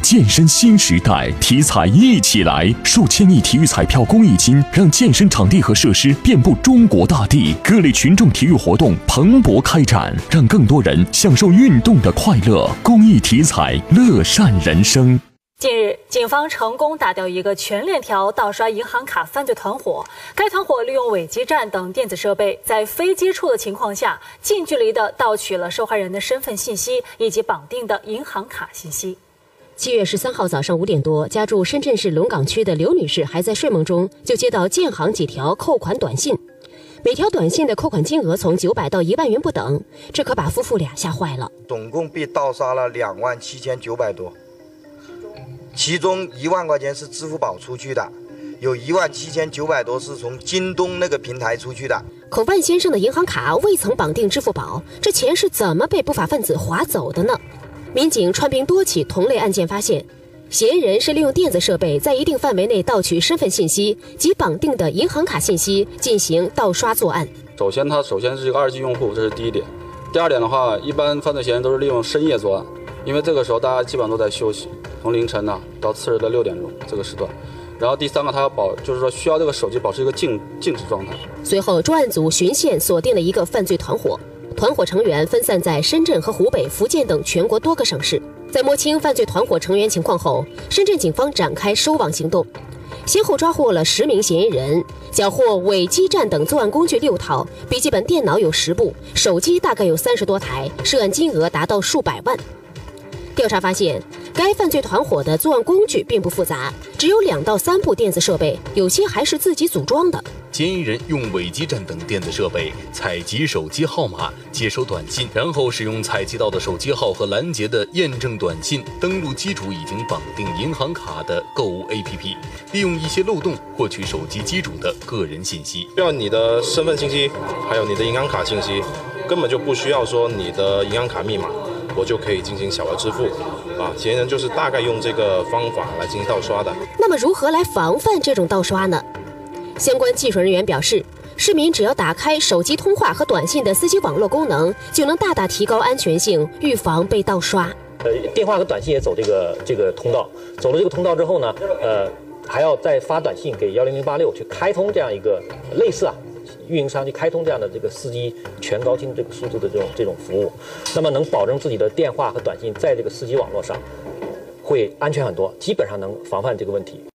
健身新时代，体彩一起来！数千亿体育彩票公益金，让健身场地和设施遍布中国大地，各类群众体育活动蓬勃开展，让更多人享受运动的快乐。公益体彩，乐善人生。近日，警方成功打掉一个全链条盗刷银行卡犯罪团伙。该团伙利用伪基站等电子设备，在非接触的情况下，近距离的盗取了受害人的身份信息以及绑定的银行卡信息。七月十三号早上五点多，家住深圳市龙岗区的刘女士还在睡梦中，就接到建行几条扣款短信，每条短信的扣款金额从九百到一万元不等，这可把夫妇俩吓坏了。总共被盗刷了两万七千九百多。其中一万块钱是支付宝出去的，有一万七千九百多是从京东那个平台出去的。可万先生的银行卡未曾绑定支付宝，这钱是怎么被不法分子划走的呢？民警穿并多起同类案件，发现嫌疑人是利用电子设备在一定范围内盗取身份信息及绑定的银行卡信息进行盗刷作案。首先，他首先是一个二级用户，这是第一点。第二点的话，一般犯罪嫌疑人都是利用深夜作案，因为这个时候大家基本上都在休息。从凌晨呢到次日的六点钟这个时段，然后第三个他要保，就是说需要这个手机保持一个静静止状态。随后专案组巡线锁定了一个犯罪团伙，团伙成员分散在深圳和湖北、福建等全国多个省市。在摸清犯罪团伙成员情况后，深圳警方展开收网行动，先后抓获了十名嫌疑人，缴获伪基站等作案工具六套，笔记本电脑有十部，手机大概有三十多台，涉案金额达到数百万。调查发现。该犯罪团伙的作案工具并不复杂，只有两到三部电子设备，有些还是自己组装的。嫌疑人用伪基站等电子设备采集手机号码，接收短信，然后使用采集到的手机号和拦截的验证短信登录机主已经绑定银行卡的购物 APP，利用一些漏洞获取手机机主的个人信息。需要你的身份信息，还有你的银行卡信息，根本就不需要说你的银行卡密码。我就可以进行小额支付，啊，嫌疑人就是大概用这个方法来进行盗刷的。那么如何来防范这种盗刷呢？相关技术人员表示，市民只要打开手机通话和短信的司机网络功能，就能大大提高安全性，预防被盗刷。呃，电话和短信也走这个这个通道，走了这个通道之后呢，呃，还要再发短信给幺零零八六去开通这样一个类似啊。运营商去开通这样的这个司机全高清这个数字的这种这种服务，那么能保证自己的电话和短信在这个司机网络上会安全很多，基本上能防范这个问题。